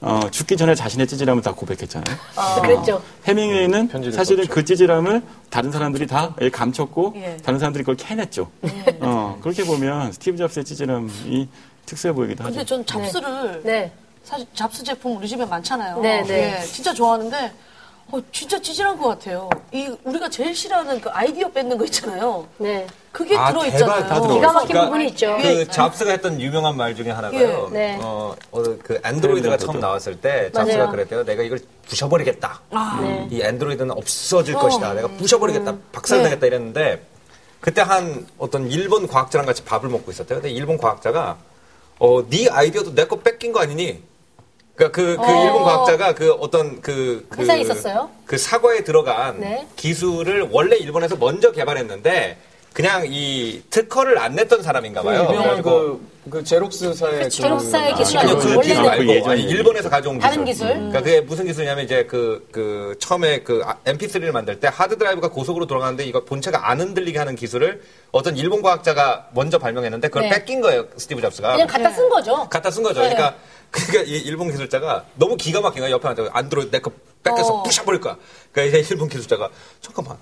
어, 죽기 전에 자신의 찌질함을 다 고백했잖아요. 그랬죠. 해밍웨이는 편지를 사실은 썼죠. 그 찌질함을 다른 사람들이 다 감췄고 예. 다른 사람들이 그걸 캐냈죠. 어, 그렇게 보면 스티브 잡스의 찌질함이 특수해 보이기도 하죠. 근데 전 잡스를 네. 사실 잡스 제품 우리 집에 많잖아요. 네, 네. 예, 진짜 좋아하는데 어, 진짜 찌질한 것 같아요. 이 우리가 제일 싫어하는 그 아이디어 뺏는 거 있잖아요. 네. 그게 아, 들어있잖아요. 대박 다 들어가 기가 막힌 그러니까 부분이 있죠. 그 잡스가 했던 유명한 말 중에 하나가요. 예. 네. 어, 어, 그 안드로이드가 처음 나왔을 때 잡스가 맞아요. 그랬대요. 내가 이걸 부셔버리겠다. 네. 이 안드로이드는 없어질 것이다. 내가 부셔버리겠다. 박살내겠다 이랬는데 그때 한 어떤 일본 과학자랑 같이 밥을 먹고 있었대요. 근데 일본 과학자가 어, 네 아이디어도 내 거 뺏긴 거 아니니? 그러니까 그, 그 일본 과학자가 그 어떤 그, 그 회사에 있었어요? 그 사과에 들어간 네. 기술을 원래 일본에서 먼저 개발했는데 그냥 이 특허를 안 냈던 사람인가 봐요. 유명한 그래가지고 그, 그 제록스사의 그 제록사의 기술 아니요, 아니고 그 원래는 기술 말고 그 예전 아니. 일본에서 가져온 기술. 다른 기술? 그러니까 그게 무슨 기술이냐면 이제 그, 그 처음에 그 MP3를 만들 때 하드 드라이브가 고속으로 돌아가는데 이거 본체가 안 흔들리게 하는 기술을 어떤 일본 과학자가 먼저 발명했는데 그걸 네. 뺏긴 거예요, 스티브 잡스가. 그냥 갖다 쓴 거죠. 갖다 쓴 거죠. 네. 그러니까 그러니까 이 일본 기술자가 너무 기가 막힌 거야. 옆에 앉아 안드로이드 내거 뺏겨서 어. 부셔버릴 거야. 그러니까 이제 일본 기술자가 잠깐만,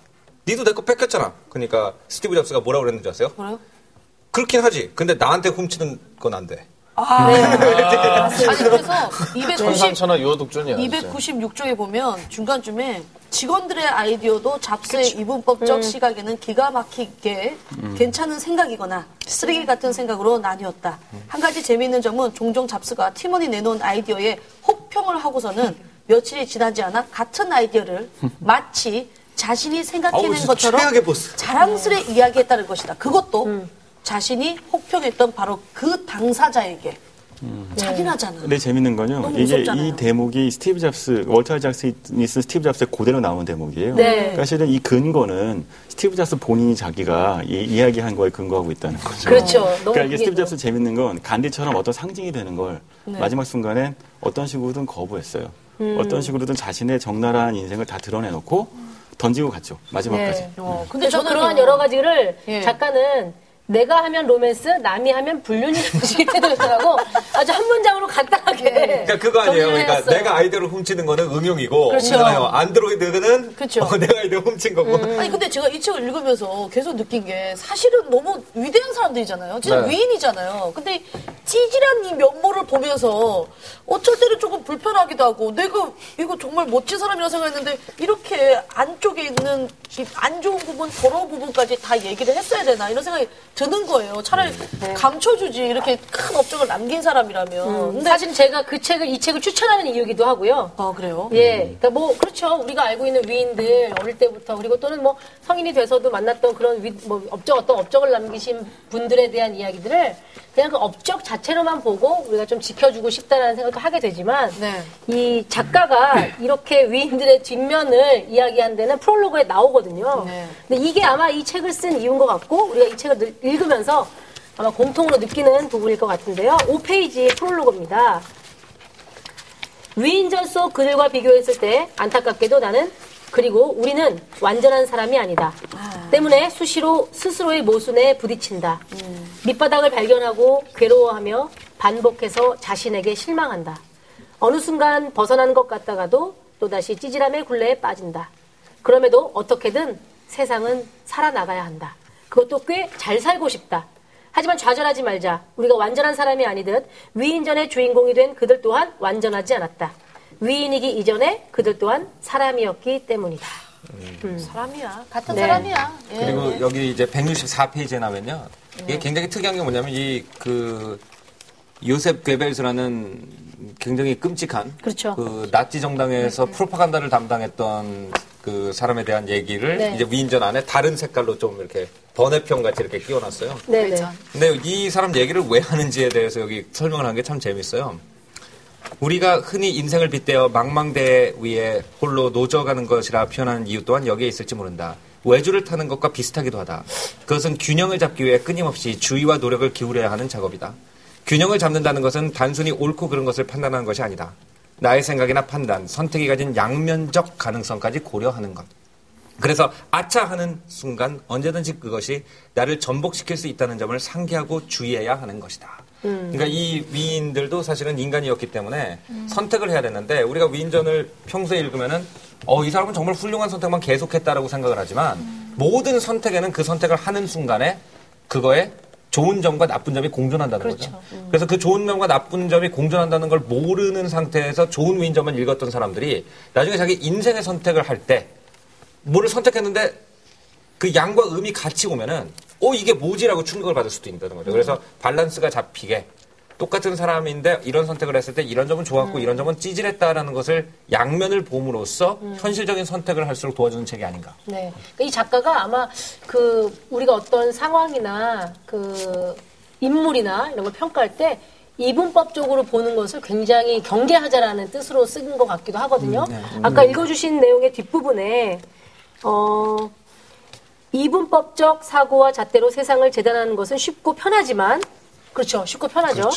니도 내 거 뺏겼잖아. 그러니까 스티브 잡스가 뭐라고 그랬는지 아세요? 뭐래요? 그렇긴 하지. 근데 나한테 훔치는 건 안 돼. 아, 네. 아니 그래서 290 천상천하 유어독존이야. 진짜. 296조에 보면 중간쯤에 직원들의 아이디어도 잡스의 이분법적 시각에는 기가 막히게 괜찮은 생각이거나 쓰레기 같은 생각으로 나뉘었다. 한 가지 재미있는 점은 종종 잡스가 팀원이 내놓은 아이디어에 혹평을 하고서는 며칠이 지나지 않아 같은 아이디어를 마치 자신이 생각해낸 것처럼. 자랑스레 이야기했다는 것이다. 그것도 자신이 혹평했던 바로 그 당사자에게 자기나잖아. 근데 재밌는 건요. 이게 무섭잖아요. 이 대목이 스티브 잡스, 월터 아이작슨이 쓴 스티브 잡스의 그대로 나온 대목이에요. 네. 그러니까 실은 이 근거는 스티브 잡스 본인이 자기가 이, 이야기한 거에 근거하고 있다는 거죠. 그렇죠. 너무 그러니까 이게 스티브 또- 잡스 재밌는 건 간디처럼 어떤 상징이 되는 걸 네. 마지막 순간엔 어떤 식으로든 거부했어요. 음. 어떤 식으로든 자신의 적나라한 인생을 다 드러내놓고 던지고 갔죠. 마지막까지. 네. 어, 근데 그래서 저는 그러한 그- 여러 가지를 예. 작가는 내가 하면 로맨스, 남이 하면 불륜이 보시기 때문이라고 아주 한 문장으로 간단하게. 그러니까 그거 아니에요. 그러니까. 내가 아이디어를 훔치는 거는 응용이고, 그렇죠. 안드로이드는 그렇죠. 어, 내가 아이디어 훔친 거고. 아니 근데 제가 이 책을 읽으면서 계속 느낀 게 사실은 너무 위대한 사람들이잖아요. 진짜 네. 위인이잖아요. 근데 찌질한 이 면모를 보면서 어쩔 때는 조금 불편하기도 하고 내가 이거 정말 멋진 사람이라 생각했는데 이렇게 안쪽에 있는 이안 좋은 부분, 더러운 부분까지 다 얘기를 했어야 되나 이런 생각이 드는 거예요. 차라리 감춰주지 이렇게 큰 업적을 남긴 사람이라면. 근데 사실 제가 그 책을 이 책을 추천하는 이유기도 하고요. 아 그래요? 예, 그러니까 뭐 그렇죠. 우리가 알고 있는 위인들 어릴 때부터 그리고 또는 뭐 성인이 돼서도 만났던 그런 위, 뭐 업적 어떤 업적을 남기신 분들에 대한 이야기들을 그냥 그 업적 자체로만 보고 우리가 좀 지켜주고 싶다라는 생각도 하게 되지만 네. 이 작가가 이렇게 위인들의 뒷면을 이야기한 데는 프롤로그에 나오거든요. 네. 근데 이게 아마 이 책을 쓴 이유인 것 같고 우리가 이 책을 늘- 읽으면서 아마 공통으로 느끼는 부분일 것 같은데요. 5페이지 프롤로그입니다. 위인전 속 그들과 비교했을 때 안타깝게도 나는 그리고 우리는 완전한 사람이 아니다. 때문에 수시로 스스로의 모순에 부딪힌다. 밑바닥을 발견하고 괴로워하며 반복해서 자신에게 실망한다. 어느 순간 벗어난 것 같다가도 또다시 찌질함의 굴레에 빠진다. 그럼에도 어떻게든 세상은 살아나가야 한다. 그것도 꽤 잘 살고 싶다. 하지만 좌절하지 말자. 우리가 완전한 사람이 아니듯 위인전의 주인공이 된 그들 또한 완전하지 않았다. 위인이기 이전에 그들 또한 사람이었기 때문이다. 사람이야. 같은 네. 사람이야. 예. 그리고 여기 이제 164페이지에 나면요. 이게 굉장히 특이한 게 뭐냐면 이 그 요셉 괴벨스라는 굉장히 끔찍한 그렇죠. 그 나치 정당에서 프로파간다를 담당했던 그 사람에 대한 얘기를 네. 이제 위인전 안에 다른 색깔로 좀 이렇게 번외편 같이 이렇게 끼워놨어요. 네네. 근데 이 사람 얘기를 왜 하는지에 대해서 여기 설명을 한 게 참 재밌어요. 우리가 흔히 인생을 빗대어 망망대 위에 홀로 노져가는 것이라 표현하는 이유 또한 여기에 있을지 모른다. 외주를 타는 것과 비슷하기도 하다. 그것은 균형을 잡기 위해 끊임없이 주의와 노력을 기울여야 하는 작업이다. 균형을 잡는다는 것은 단순히 옳고 그른 것을 판단하는 것이 아니다. 나의 생각이나 판단, 선택이 가진 양면적 가능성까지 고려하는 것. 그래서 아차 하는 순간 언제든지 그것이 나를 전복시킬 수 있다는 점을 상기하고 주의해야 하는 것이다. 그러니까 이 위인들도 사실은 인간이었기 때문에 선택을 해야 됐는데 우리가 위인전을 평소에 읽으면은 어, 이 사람은 정말 훌륭한 선택만 계속했다라고 생각을 하지만 모든 선택에는 그 선택을 하는 순간에 그거에 좋은 점과 나쁜 점이 공존한다는 거죠. 그래서 그 좋은 점과 나쁜 점이 공존한다는 걸 모르는 상태에서 좋은 위인전만 읽었던 사람들이 나중에 자기 인생의 선택을 할 때 뭐를 선택했는데 그 양과 음이 같이 오면은 어 이게 뭐지라고 충격을 받을 수도 있다는 거죠. 그래서 밸런스가 잡히게 똑같은 사람인데 이런 선택을 했을 때 이런 점은 좋았고 이런 점은 찌질했다라는 것을 양면을 봄으로써 현실적인 선택을 할수록 도와주는 책이 아닌가. 네. 그러니까 이 작가가 아마 그 우리가 어떤 상황이나 그 인물이나 이런 걸 평가할 때 이분법적으로 보는 것을 굉장히 경계하자라는 뜻으로 쓴 것 같기도 하거든요. 아까 읽어주신 내용의 뒷부분에 어, 이분법적 사고와 잣대로 세상을 재단하는 것은 쉽고 편하지만 그렇죠. 쉽고 편하죠.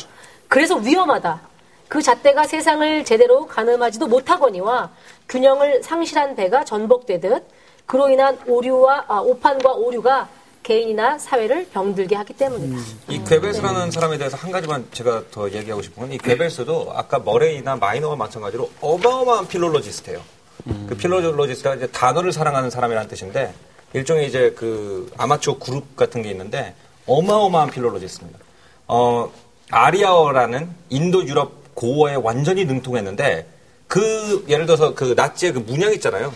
그래서 위험하다. 그 잣대가 세상을 제대로 가늠하지도 못하거니와 균형을 상실한 배가 전복되듯 그로 인한 오류와 아, 오판과 오류가 개인이나 사회를 병들게 하기 때문이다. 이 괴벨스라는 사람에 대해서 한 가지만 제가 더 얘기하고 싶은 건 이 괴벨스도 아까 머레이나 마이너와 마찬가지로 어마어마한 philologist예요. 그 philologist가 이제 단어를 사랑하는 사람이라는 뜻인데 일종의 이제 그 아마추어 그룹 같은 게 있는데 어마어마한 philologist입니다. 어, 아리아어라는 인도 유럽 고어에 완전히 능통했는데 그 예를 들어서 그 나치의 그 문양 있잖아요.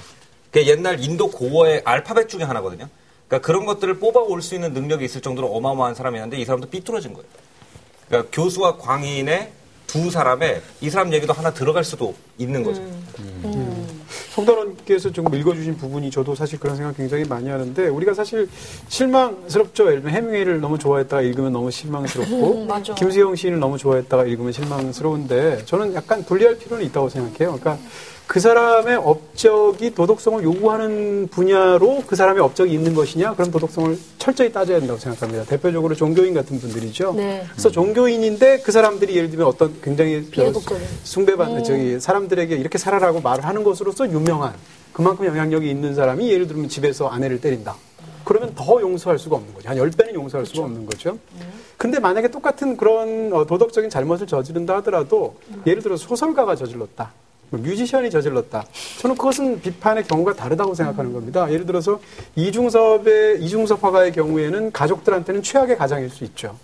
그 옛날 인도 고어의 알파벳 중에 하나거든요. 그러니까 그런 것들을 뽑아올 수 있는 능력이 있을 정도로 어마어마한 사람이었는데 이 사람도 삐뚤어진 거예요. 그러니까 교수와 광인의 두 사람의 이 사람 얘기도 하나 들어갈 수도 있는 거죠. 성단원께서 조금 읽어주신 부분이 저도 사실 그런 생각 굉장히 많이 하는데 우리가 사실 실망스럽죠. 예를 들면 해밍웨이를 너무 좋아했다가 읽으면 너무 실망스럽고 맞아. 김수영 시인을 너무 좋아했다가 읽으면 실망스러운데 저는 약간 분리할 필요는 있다고 생각해요. 그러니까 그 사람의 업적이 도덕성을 요구하는 분야로 그 사람의 업적이 있는 것이냐? 그럼 도덕성을 철저히 따져야 된다고 생각합니다. 대표적으로 종교인 같은 분들이죠. 네. 그래서 종교인인데 그 사람들이 예를 들면 어떤 굉장히. 숭배받는 저기 사람들에게 이렇게 살아라고 말을 하는 것으로서 유명한 그만큼 영향력이 있는 사람이 예를 들면 집에서 아내를 때린다. 그러면 더 용서할 수가 없는 거죠. 한 10배는 용서할 수가 없는 거죠. 근데 만약에 똑같은 그런 어, 도덕적인 잘못을 저지른다 하더라도 예를 들어 소설가가 저질렀다. 뭐 뮤지션이 저질렀다. 저는 그것은 비판의 경우가 다르다고 생각하는 겁니다. 예를 들어서 이중섭의 이중섭 화가의 경우에는 가족들한테는 최악의 가장일 수 있죠.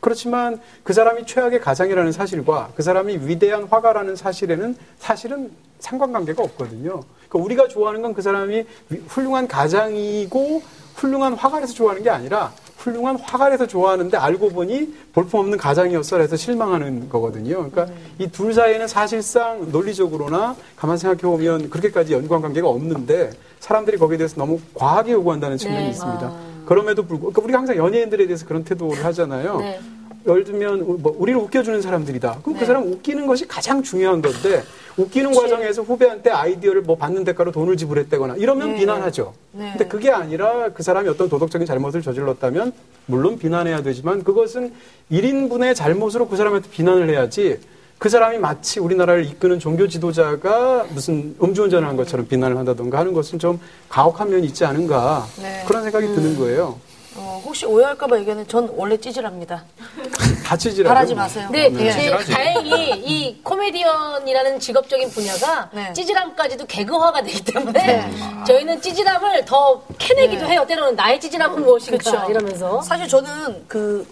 그렇지만 그 사람이 최악의 가장이라는 사실과 그 사람이 위대한 화가라는 사실에는 사실은 상관관계가 없거든요. 그러니까 우리가 좋아하는 건 그 사람이 위- 훌륭한 가장이고 훌륭한 화가라서 좋아하는 게 아니라 훌륭한 화가라서 좋아하는데 알고 보니 볼품없는 가장이었어 해서 실망하는 거거든요. 그러니까 이둘 사이에는 사실상 논리적으로나 가만 생각해 보면 그렇게까지 연관 관계가 없는데 사람들이 거기에 대해서 너무 과하게 요구한다는 측면이 네. 있습니다. 그럼에도 불구하고 그러니까 우리가 항상 연예인들에 대해서 그런 태도를 하잖아요. 네. 예를 들면 뭐 우리를 웃겨주는 사람들이다. 그럼 네. 그 사람 웃기는 것이 가장 중요한 건데 웃기는 과정에서 후배한테 아이디어를 뭐 받는 대가로 돈을 지불했다거나 이러면 비난하죠. 네. 근데 그게 아니라 그 사람이 어떤 도덕적인 잘못을 저질렀다면 물론 비난해야 되지만 그것은 1인분의 잘못으로 그 사람한테 비난을 해야지 그 사람이 마치 우리나라를 이끄는 종교 지도자가 무슨 음주운전을 한 것처럼 비난을 한다던가 하는 것은 좀 가혹한 면이 있지 않은가 네. 그런 생각이 드는 거예요. 어, 혹시 오해할까봐 얘기하는 전 원래 찌질합니다. 같이 지라고. 바라지 마세요. 근데 네. 제- 다행히 이 코미디언이라는 직업적인 분야가 네. 찌질함까지도 개그화가 되기 때문에 저희는 찌질함을 더 캐내기도 해요. 때로는 나의 찌질함은 무엇인가 그쵸. 이러면서. 사실 저는 그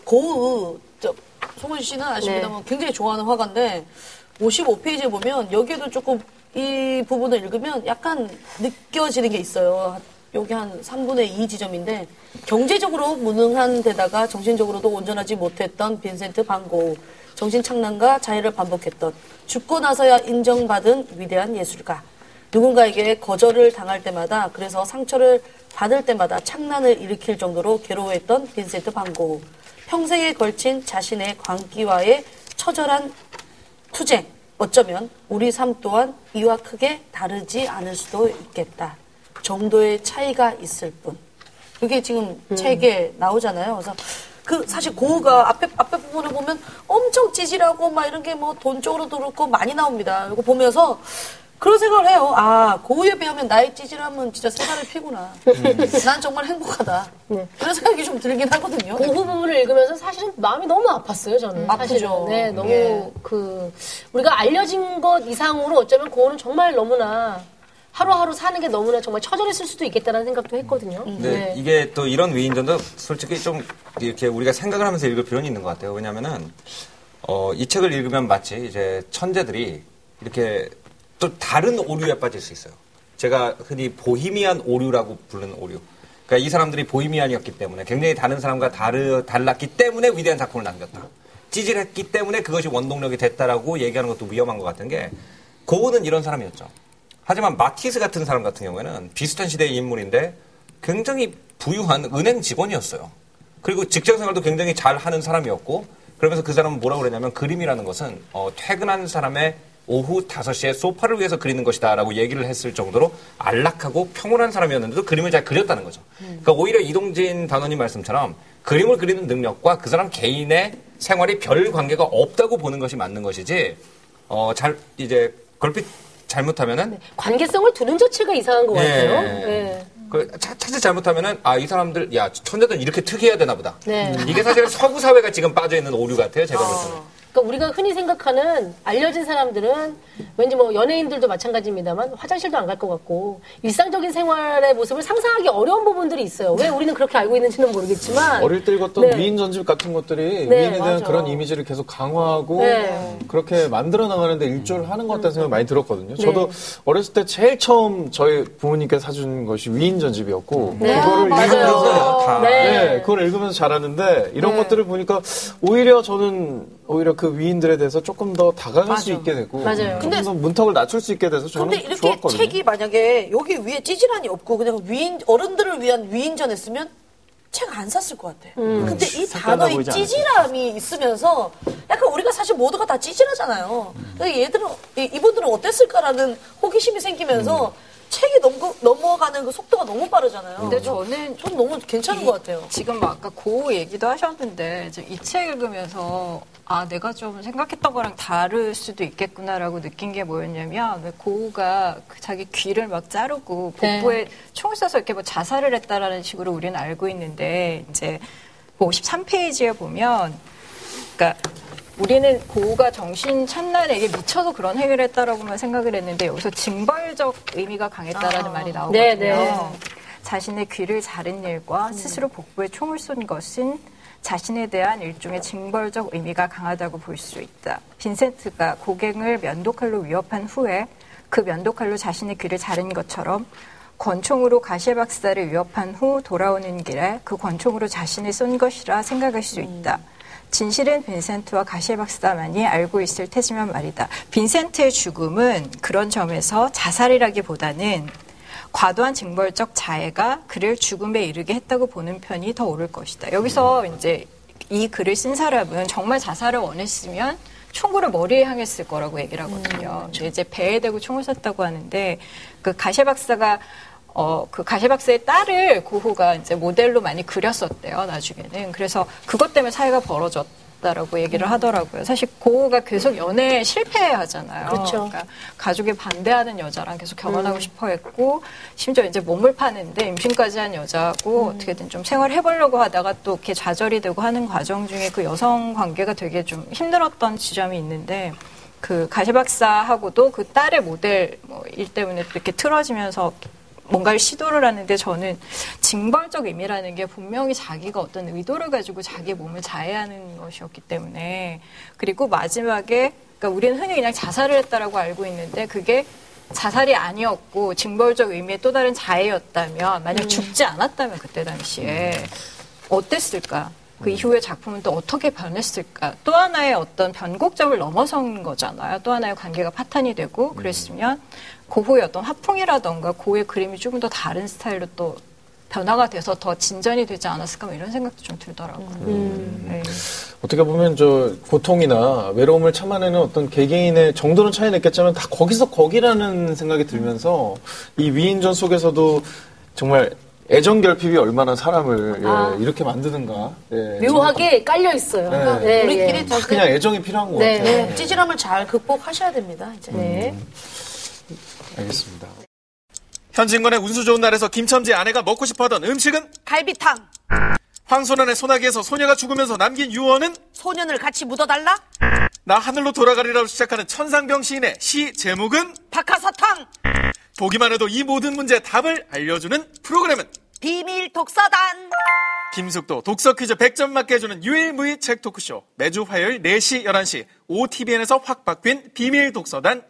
저, 송은 씨는 아십니다만 굉장히 좋아하는 화가인데 55페이지에 보면 여기에도 조금 이 부분을 읽으면 약간 느껴지는 게 있어요. 여기 한 3분의 2 지점인데 경제적으로 무능한 데다가 정신적으로도 온전하지 못했던 빈센트 반 고흐 정신 착란과 자해를 반복했던 죽고 나서야 인정받은 위대한 예술가. 누군가에게 거절을 당할 때마다 그래서 상처를 받을 때마다 창난을 일으킬 정도로 괴로워했던 빈센트 반 고흐 평생에 걸친 자신의 광기와의 처절한 투쟁. 어쩌면 우리 삶 또한 이와 크게 다르지 않을 수도 있겠다 정도의 차이가 있을 뿐 그게 지금 책에 나오잖아요 그래서 그 사실 고흐가 앞에 앞에 부분을 보면 엄청 찌질하고 막 이런 게 뭐 돈 쪽으로도 그렇고 많이 나옵니다 이거 보면서 그런 생각을 해요. 아, 고흐에 비하면 나의 찌질함은 진짜 세 발을 피구나. 난 정말 행복하다. 그런 생각이 좀 들긴 하거든요. 고흐 부분을 읽으면서 사실은 마음이 너무 아팠어요, 저는. 아프죠. 사실은. 네, 너무 예. 그 우리가 알려진 것 이상으로 어쩌면 고흐는 정말 너무나 하루하루 사는 게 너무나 정말 처절했을 수도 있겠다는 생각도 했거든요. 근데 네. 이게 또 이런 위인전도 솔직히 좀 이렇게 우리가 생각을 하면서 읽을 필요는 있는 것 같아요. 왜냐면은, 어, 이 책을 읽으면 마치 이제 천재들이 이렇게 또 다른 오류에 빠질 수 있어요. 제가 흔히 보히미안 오류라고 부르는 오류. 그러니까 이 사람들이 보히미안이었기 때문에 굉장히 다른 사람과 다르, 달랐기 때문에 위대한 작품을 남겼다. 찌질했기 때문에 그것이 원동력이 됐다라고 얘기하는 것도 위험한 것 같은 게 고흐는 이런 사람이었죠. 하지만 마티스 같은 사람 같은 경우에는 비슷한 시대의 인물인데 굉장히 부유한 은행 직원이었어요. 그리고 직장 생활도 굉장히 잘 하는 사람이었고 그러면서 그 사람은 뭐라고 그러냐면 그림이라는 것은 어, 퇴근한 사람의 오후 5시에 소파를 위해서 그리는 것이다 라고 얘기를 했을 정도로 안락하고 평온한 사람이었는데도 그림을 잘 그렸다는 거죠. 그러니까 오히려 이동진 단원님 말씀처럼 그림을 그리는 능력과 그 사람 개인의 생활이 별 관계가 없다고 보는 것이 맞는 것이지 어, 잘 이제 걸핏 잘못하면은 관계성을 두는 자체가 이상한 것 예. 같아요. 네. 그 차- 차트 잘못하면은 아 이 사람들 야 천재들 이렇게 특이해야 되나 보다. 네. 이게 사실은 서구 사회가 지금 빠져 있는 오류 같아요. 제가 볼 때는. 그러니까 우리가 흔히 생각하는 알려진 사람들은 왠지 뭐 연예인들도 마찬가지입니다만 화장실도 안 갈 것 같고 일상적인 생활의 모습을 상상하기 어려운 부분들이 있어요. 왜 우리는 그렇게 알고 있는지는 모르겠지만 어릴 때 읽었던 네. 위인 전집 같은 것들이 네, 위인에 대한 맞아. 그런 이미지를 계속 강화하고 네. 그렇게 만들어 나가는데 일조를 하는 것 같다는 생각이 많이 들었거든요. 네. 저도 어렸을 때 제일 처음 저희 부모님께 사준 것이 위인 전집이었고 네. 그거를 맞아요. 읽으면서 다. 네. 네, 그걸 읽으면서 자랐는데 이런 네. 것들을 보니까 오히려 저는 오히려 그 위인들에 대해서 조금 더 다가갈 수 있게 되고 맞아요. 조금 더 문턱을 낮출 수 있게 돼서 저는 근데 이렇게 좋았거든요. 책이 만약에 여기 위에 찌질한이 없고 그냥 위인 어른들을 위한 위인전 했으면 책 안 샀을 것 같아. 음. 근데 이 색깔나 단어의. 찌질함이 있으면서 약간 우리가 사실 모두가 다 찌질하잖아요. 근데 얘들은 이- 이분들은 어땠을까라는 호기심이 생기면서 음. 책이 넘고, 넘어가는 그 속도가 너무 빠르잖아요. 근데 저는 전 너무 괜찮은 것 같아요. 지금 뭐 아까 고 얘기도 하셨는데 이 책 읽으면서 아 내가 좀 생각했던 거랑 다를 수도 있겠구나라고 느낀 게 뭐였냐면 왜 고우가 그 자기 귀를 막 자르고 네. 복부에 총을 쏴서 이렇게 뭐 자살을 했다라는 식으로 우리는 알고 있는데 이제 53페이지에 보면 그러니까 우리는 고우가 정신 찬란에게 미쳐서 그런 행위를 했다라고만 생각을 했는데 여기서 징벌적 의미가 강했다라는 말이 나오거든요. 네, 네. 자신의 귀를 자른 일과 스스로 복부에 총을 쏜 것은 자신에 대한 일종의 징벌적 의미가 강하다고 볼 수 있다. 빈센트가 고갱을 면도칼로 위협한 후에 그 면도칼로 자신의 귀를 자른 것처럼 권총으로 가시에 박사를 위협한 후 돌아오는 길에 그 권총으로 자신을 쏜 것이라 생각할 수 있다. 진실은 빈센트와 가시에 박사만이 알고 있을 테지만 말이다. 빈센트의 죽음은 그런 점에서 자살이라기보다는 과도한 징벌적 자해가 그를 죽음에 이르게 했다고 보는 편이 더 옳을 것이다. 여기서 이제 이 글을 쓴 사람은 정말 자살을 원했으면 총구를 머리에 향했을 거라고 얘기를 하거든요. 근데 이제 배에 대고 총을 쐈다고 하는데 그 가셰 박사가 어, 그 가셰 박사의 딸을 고후가 이제 모델로 많이 그렸었대요, 나중에는. 그래서 그것 때문에 사이가 벌어졌 다라고 얘기를 하더라고요. 사실 고후가 계속 연애에 실패하잖아요. 그렇죠. 그러니까 가족이 반대하는 여자랑 계속 결혼하고 싶어 했고, 심지어 이제 몸을 파는데 임신까지 한 여자하고 어떻게든 좀 생활해보려고 하다가 또 이렇게 좌절이 되고 하는 과정 중에 그 여성 관계가 되게 좀 힘들었던 지점이 있는데, 그 가시 박사하고도 그 딸의 모델 뭐 일 때문에 또 이렇게 틀어지면서 뭔가를 시도를 하는데 저는 징벌적 의미라는 게 분명히 자기가 어떤 의도를 가지고 자기 몸을 자해하는 것이었기 때문에 그리고 마지막에 그러니까 우리는 흔히 그냥 자살을 했다라고 알고 있는데 그게 자살이 아니었고 징벌적 의미의 또 다른 자해였다면 만약 죽지 않았다면 그때 당시에 어땠을까? 그 이후의 작품은 또 어떻게 변했을까? 또 하나의 어떤 변곡점을 넘어선 거잖아요. 또 하나의 관계가 파탄이 되고 그랬으면 고후의 어떤 화풍이라던가 고의 그림이 조금 더 다른 스타일로 또 변화가 돼서 더 진전이 되지 않았을까 뭐 이런 생각도 좀 들더라고요. 네. 어떻게 보면 저 고통이나 외로움을 참아내는 어떤 개개인의 정도는 차이는 있겠지만 다 거기서 거기라는 생각이 들면서 이 위인전 속에서도 정말 애정 결핍이 얼마나 사람을 아. 예, 이렇게 만드는가. 예, 묘하게 깔려 있어요. 네. 네, 우리끼리 예. 다 그냥 애정이 필요한 것 네, 같아요. 네, 찌질함을 잘 극복하셔야 됩니다. 이제. 네. 알겠습니다. 현진건의 운수 좋은 날에서 김첨지 아내가 먹고 싶어하던 음식은 갈비탕. 황소년의 소나기에서 소녀가 죽으면서 남긴 유언은 소년을 같이 묻어달라. 나 하늘로 돌아가리라고 시작하는 천상병 시인의 시 제목은 박하사탕. 보기만 해도 이 모든 문제의 답을 알려주는 프로그램은 비밀 독서단. 김숙도 독서 퀴즈 100점 맞게 해주는 유일무이 책 토크쇼 매주 화요일 4시 11시 OTBN에서 확 바뀐 비밀 독서단